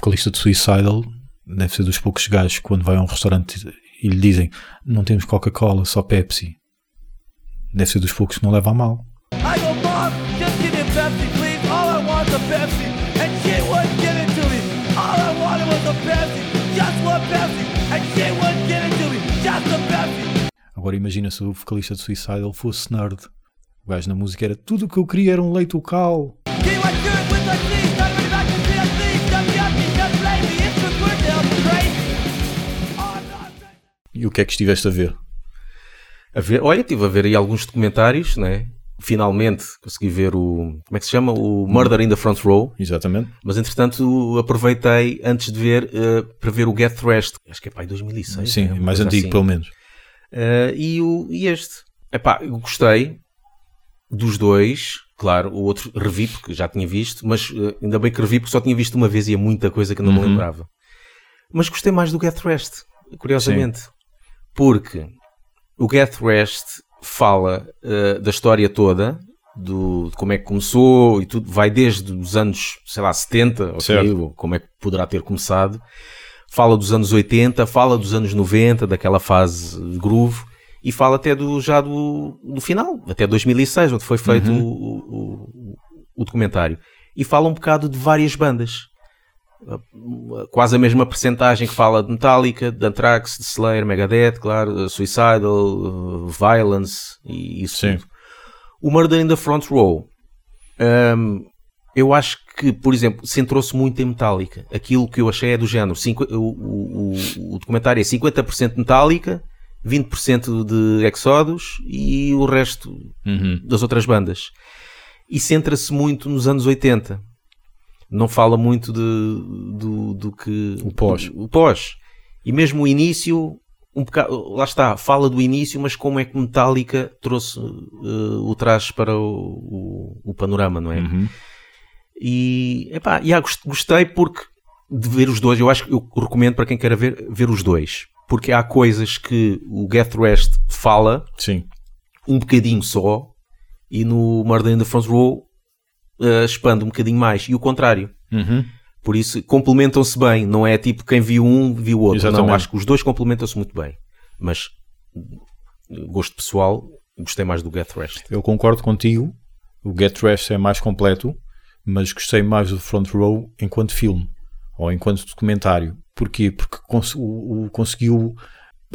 vocalista de Suicidal deve ser dos poucos gajos que quando vai a um restaurante e lhe dizem não temos Coca-Cola, só Pepsi. Deve ser dos poucos que não leva a mal. Agora imagina se o vocalista de Suicidal fosse nerd. O gajo na música era tudo o que eu queria era um leite local. E o que é que estiveste a ver? A ver, olha, estive a ver aí alguns documentários, né? Finalmente consegui ver o. Como é que se chama? O Murder in the Front Row. Exatamente. Mas entretanto aproveitei antes de ver uh, para ver o Get Thrashed. Acho que é pá, em 2006. Sim, né? mais antigo, assim. pelo menos. Uh, e, o, e este. Epá, eu gostei dos dois. Claro, o outro revi porque já tinha visto, mas uh, ainda bem que revi porque só tinha visto uma vez e é muita coisa que eu não uhum. me lembrava. Mas gostei mais do Get Thrashed, curiosamente. Sim. Porque o Get Rest fala uh, da história toda, do, de como é que começou e tudo, vai desde os anos, sei lá, 70, okay, como é que poderá ter começado. Fala dos anos 80, fala dos anos 90, daquela fase de groove, e fala até do, já do, do final, até 2006, onde foi feito uhum. o, o, o, documentário. E fala um bocado de várias bandas quase a mesma percentagem que fala de Metallica, de Anthrax, de Slayer, Megadeth, claro, Suicidal, Violence e isso Sim. tudo. O Murder in the Front Row, um, eu acho que, por exemplo, centrou-se muito em Metallica. Aquilo que eu achei é do género. Cinco, o, o, o, documentário é 50% Metallica, 20% de Exodus e o resto uhum. das outras bandas. E centra-se muito nos anos 80 não fala muito de, do, do que. O pós. O, pós. E mesmo o início, um bocado, lá está, fala do início, mas como é que Metallica trouxe uh, o traje para o, o, o panorama, não é? Uhum. E, epá, yeah, gostei porque de ver os dois, eu acho que eu recomendo para quem queira ver, ver os dois. Porque há coisas que o Get Rest fala Sim. um bocadinho só, e no Murder in the Front Row uh, expande um bocadinho mais. E o contrário. Uhum. Por isso, complementam-se bem. Não é tipo quem viu um, viu o outro. Exatamente. Não, acho que os dois complementam-se muito bem. Mas, gosto pessoal, gostei mais do Get Rest. Eu concordo contigo. O Get Rest é mais completo, mas gostei mais do Front Row enquanto filme ou enquanto documentário. Porquê? Porque cons o, o conseguiu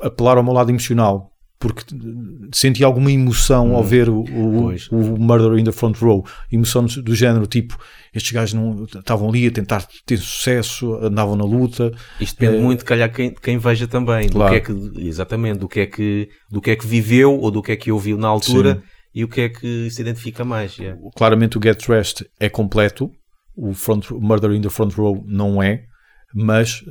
apelar ao meu lado emocional porque senti alguma emoção hum, ao ver o, o, o, Murder in the Front Row, emoção do género tipo, estes gajos não estavam ali a tentar ter sucesso, andavam na luta. Isto depende é, muito, de calhar, quem, quem veja também, claro. do que é que, exatamente, do que é que, do que é que viveu ou do que é que ouviu na altura Sim. e o que é que se identifica mais. Yeah. Claramente o Get Rest é completo, o front, Murder in the Front Row não é, mas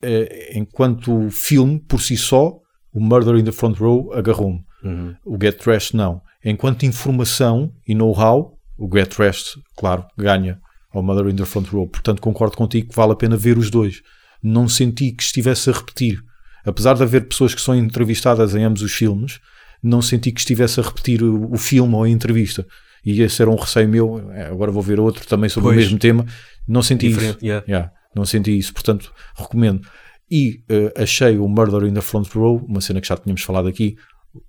é, enquanto filme por si só o Murder in the Front Row agarrou-me. Uhum. O Get Trashed não. Enquanto informação e know-how, o Get Trashed, claro, ganha ao Murder in the Front Row. Portanto, concordo contigo que vale a pena ver os dois. Não senti que estivesse a repetir. Apesar de haver pessoas que são entrevistadas em ambos os filmes, não senti que estivesse a repetir o, o filme ou a entrevista. E esse era um receio meu. É, agora vou ver outro também sobre pois. o mesmo tema. Não senti Diferente, isso. Yeah. Yeah, não senti isso. Portanto, recomendo e uh, achei o Murder in the Front Row, uma cena que já tínhamos falado aqui,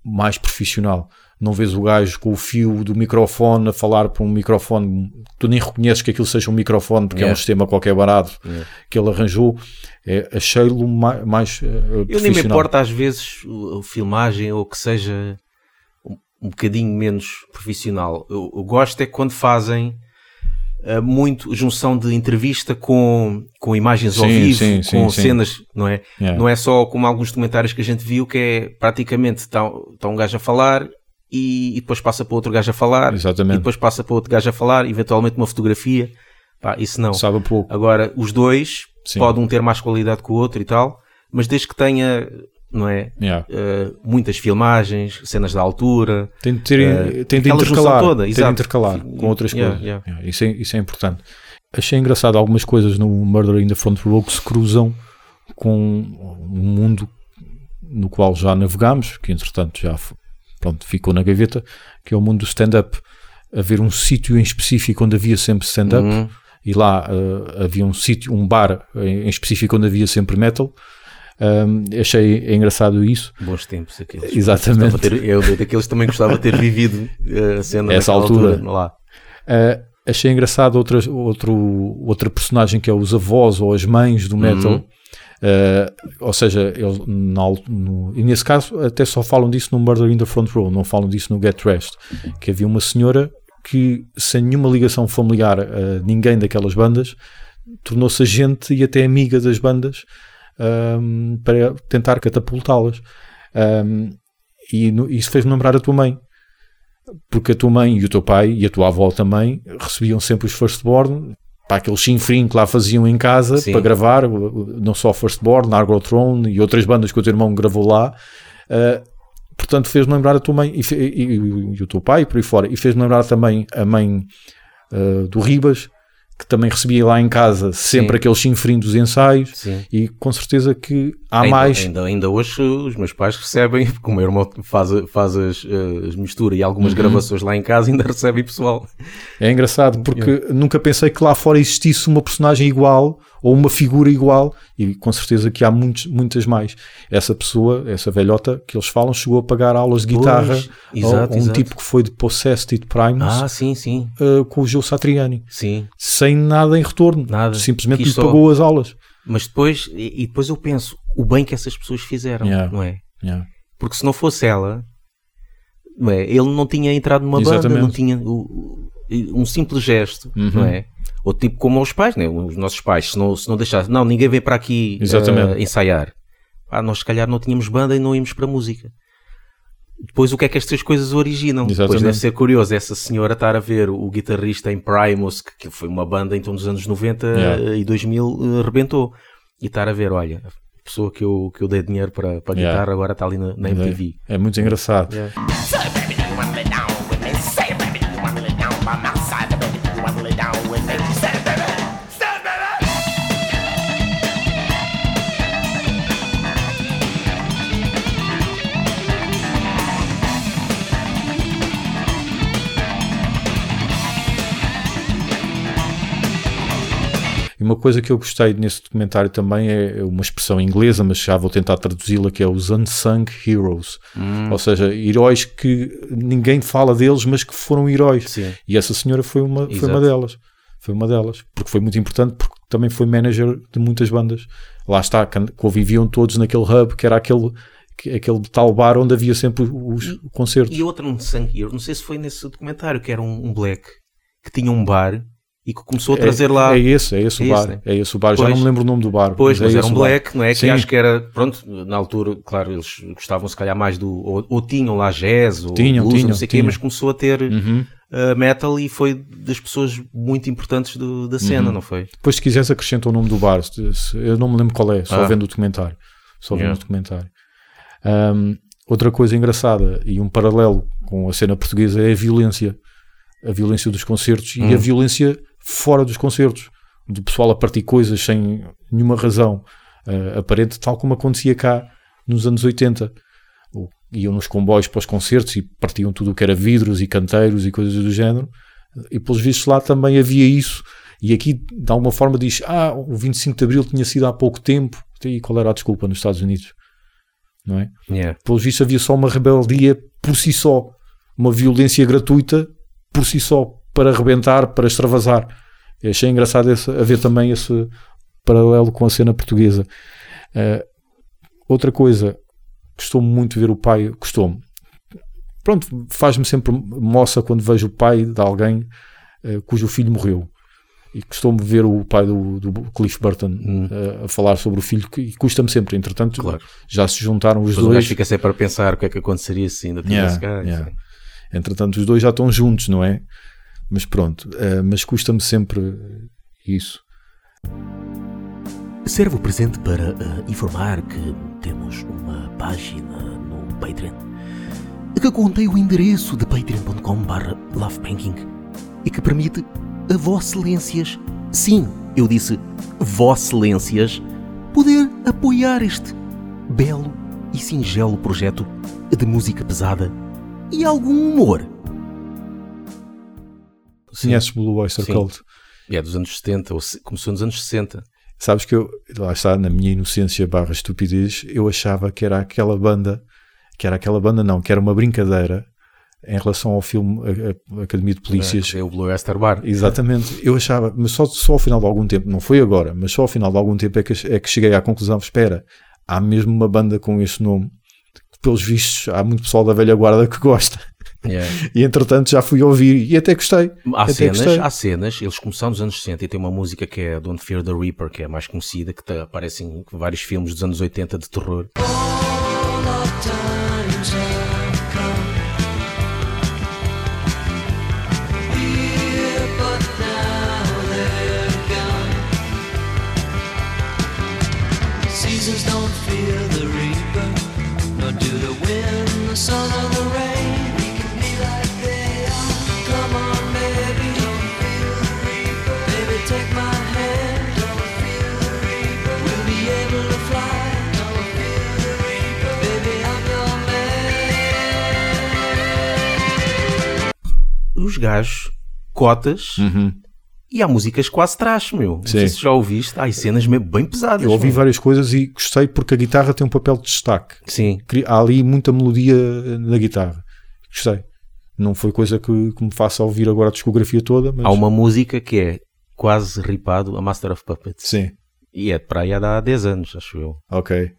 mais profissional. Não vês o gajo com o fio do microfone a falar para um microfone, tu nem reconheces que aquilo seja um microfone porque yeah. é um sistema qualquer barato yeah. que ele arranjou. É, Achei-lo mais, mais uh, Eu nem me importa às vezes a filmagem ou que seja um, um bocadinho menos profissional. Eu, eu gosto é quando fazem muito junção de entrevista com, com imagens sim, ao vivo, sim, com sim, cenas, não é? Yeah. Não é só como alguns documentários que a gente viu que é praticamente está, está um gajo a falar e, e, depois passa para outro gajo a falar Exatamente. e depois passa para outro gajo a falar, eventualmente uma fotografia. Pá, isso não. Sabe pouco. Agora, os dois podem um ter mais qualidade que o outro e tal, mas desde que tenha não é? Yeah. Uh, muitas filmagens, cenas da altura. Tem de, ter, uh, tem de intercalar, toda, tem de intercalar com outras yeah, coisas. Yeah. Isso, é, isso é importante. Achei engraçado algumas coisas no Murder in the Front Row que se cruzam com um mundo no qual já navegamos, que entretanto já pronto, ficou na gaveta, que é o mundo do stand-up. Haver um sítio em específico onde havia sempre stand-up. Uhum. e lá uh, havia um sítio, um bar em, em, específico onde havia sempre metal. Um, achei engraçado isso. Bons tempos aqueles. Exatamente. Ter, eu daqueles também gostava de ter vivido uh, a cena Essa altura. altura lá. Uh, achei engraçado outra, outro, outra personagem que é os avós ou as mães do metal. Uhum. Uh, ou seja, eles, no, no, e nesse caso até só falam disso no Murder in the Front Row, não falam disso no Get Rest, que havia uma senhora que, sem nenhuma ligação familiar a ninguém daquelas bandas, tornou-se agente e até amiga das bandas um, para tentar catapultá-las. Um, e no, isso fez-me lembrar a tua mãe, porque a tua mãe e o teu pai e a tua avó também recebiam sempre os Firstborn para aquele chinfrim que lá faziam em casa Sim. para gravar, não só Firstborn, Argo Throne e outras bandas que o teu irmão gravou lá. Uh, portanto, fez-me lembrar a tua mãe e, e, e, e, o teu pai por aí fora, e fez-me lembrar também a mãe uh, do Ribas, que também recebia lá em casa sempre Sim. aquele chinfrim dos ensaios Sim. e com certeza que há ainda, mais. Ainda, ainda hoje os meus pais recebem, porque o meu irmão faz, faz as, as misturas e algumas uhum. gravações lá em casa ainda recebe pessoal. É engraçado porque nunca pensei que lá fora existisse uma personagem igual ou uma figura igual, e com certeza que há muitos, muitas mais. Essa pessoa, essa velhota que eles falam, chegou a pagar aulas de guitarra pois, exato, a um exato. tipo que foi de Possessed It Primus ah, sim, sim. Uh, com o Gil Satriani. Sim. Sem nada em retorno. Nada. Simplesmente lhe pagou as aulas. Mas depois, e, e, depois eu penso, o bem que essas pessoas fizeram, yeah. não é? Yeah. Porque se não fosse ela, não é? ele não tinha entrado numa Exatamente. banda, não tinha o, um simples gesto, uhum. não é? Ou tipo como os pais, né? os nossos pais, se não, se não deixasse, não, ninguém vem para aqui uh, ensaiar. Ah, nós se calhar não tínhamos banda e não íamos para música. Depois o que é que estas coisas originam? Exatamente. Depois deve ser curioso essa senhora estar a ver o guitarrista em Primus, que, foi uma banda então dos anos 90 yeah. e 2000, uh, rebentou. E estar a ver, olha, a pessoa que eu, que eu dei dinheiro para, para yeah. guitarra agora está ali na, na MTV. É, é muito engraçado. Yeah. Coisa que eu gostei nesse documentário também é uma expressão inglesa, mas já vou tentar traduzi-la, que é os unsung heroes. Hum. Ou seja, heróis que ninguém fala deles, mas que foram heróis. Sim. E essa senhora foi uma, foi uma delas. Foi uma delas. Porque foi muito importante, porque também foi manager de muitas bandas. Lá está, conviviam todos naquele hub, que era aquele aquele tal bar onde havia sempre os e, concertos. E outra um sangue, não sei se foi nesse documentário, que era um, um black, que tinha um bar e que começou a trazer é, lá. É esse, é esse é o bar. Esse, né? É esse o bar. Pois, Já não me lembro o nome do bar. Pois, mas, mas é era um black, bar. não é? Sim. Que acho que era, pronto, na altura, claro, eles gostavam se calhar mais do. Ou, ou tinham lá jazz, ou tinham, blues, tinham, não sei o quê, mas começou a ter uhum. uh, metal e foi das pessoas muito importantes do, da cena, uhum. não foi? Depois, se quiseres, acrescenta o nome do bar. Eu não me lembro qual é, só ah. vendo o documentário. Só vendo yeah. o documentário. Um, outra coisa engraçada e um paralelo com a cena portuguesa é a violência. A violência dos concertos hum. e a hum. violência fora dos concertos, do pessoal a partir coisas sem nenhuma razão uh, aparente, tal como acontecia cá nos anos 80. Iam nos comboios para os concertos e partiam tudo o que era vidros e canteiros e coisas do género. E pelos vistos lá também havia isso. E aqui, de alguma forma, diz: Ah, o 25 de Abril tinha sido há pouco tempo. E qual era a desculpa nos Estados Unidos? Não é? Yeah. Pelos vistos, havia só uma rebeldia por si só. Uma violência gratuita por si só para arrebentar, para extravasar. Eu achei engraçado esse, haver também esse paralelo com a cena portuguesa. Uh, outra coisa, costumo muito ver o pai, costumo. Pronto, faz-me sempre moça quando vejo o pai de alguém uh, cujo filho morreu. E costumo ver o pai do, do Cliff Burton hum. uh, a falar sobre o filho, e custa-me sempre. Entretanto, claro. já se juntaram os Mas dois. fica sempre a pensar o que é que aconteceria se ainda tivesse yeah, yeah. Entretanto, os dois já estão juntos, não é? Mas pronto, uh, mas custa-me sempre isso. Servo presente para uh, informar que temos uma página no Patreon que contém o endereço de patreon.com.br lovebanking e que permite a Vosselências, sim, eu disse Vosselências, poder apoiar este belo e singelo projeto de música pesada e algum humor Conheces Blue Oyster Cult? É dos anos 70, ou se- começou nos anos 60. Sabes que eu, lá está, na minha inocência barra estupidez, eu achava que era aquela banda, que era aquela banda não, que era uma brincadeira em relação ao filme a- a- Academia de Polícias. É o Blue Oyster Bar. Exatamente, eu achava, mas só, só ao final de algum tempo, não foi agora, mas só ao final de algum tempo é que, é que cheguei à conclusão: espera, há mesmo uma banda com esse nome, pelos vistos há muito pessoal da velha guarda que gosta, Yeah. e entretanto já fui ouvir e até gostei. Há até cenas, gostei. há cenas, eles começaram nos anos 60 e tem uma música que é Don't Fear the Reaper, que é a mais conhecida, que tá- aparece em vários filmes dos anos 80 de terror. Gajos, cotas, e há músicas quase trash, meu. Não sei Uhum. Se já ouviste. Há cenas mesmo bem pesadas. Eu ouvi meu. várias coisas e gostei porque a guitarra tem um papel de destaque. Sim. Há ali muita melodia na guitarra. Gostei. Não foi coisa que, que me faça ouvir agora a discografia toda, mas Há uma música que é quase ripado, a Master of Puppets. sim, E é de para aí há 10 anos, acho eu. ok.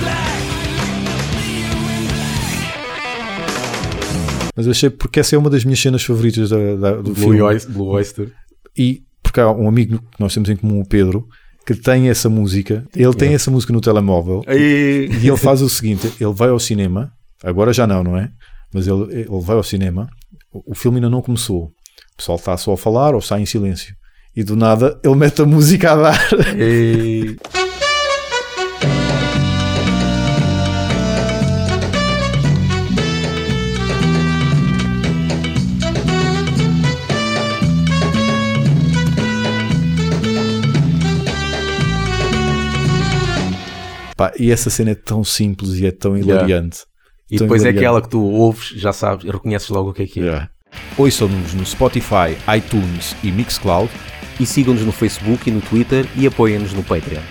Black. Mas achei porque essa é uma das minhas cenas favoritas da, da- do filme. Blue Oyster. E porque há um amigo que nós temos em comum, o Pedro, que tem essa música. Ele tem essa música no telemóvel. E... E ele faz o seguinte: ele vai ao cinema, agora já não, não é? Mas ele, ele vai ao cinema, o filme ainda não começou. O pessoal está só a falar ou está em silêncio. E do nada ele mete a música a dar. e... Pá, e essa cena é tão simples e é tão Yeah. hilariante. E Tão depois é hilariante. aquela que tu ouves, já sabes, reconheces logo o que é que é. Yeah. Ouçam-nos no Spotify, iTunes e Mixcloud. E sigam-nos no Facebook e no Twitter e apoiem-nos no Patreon.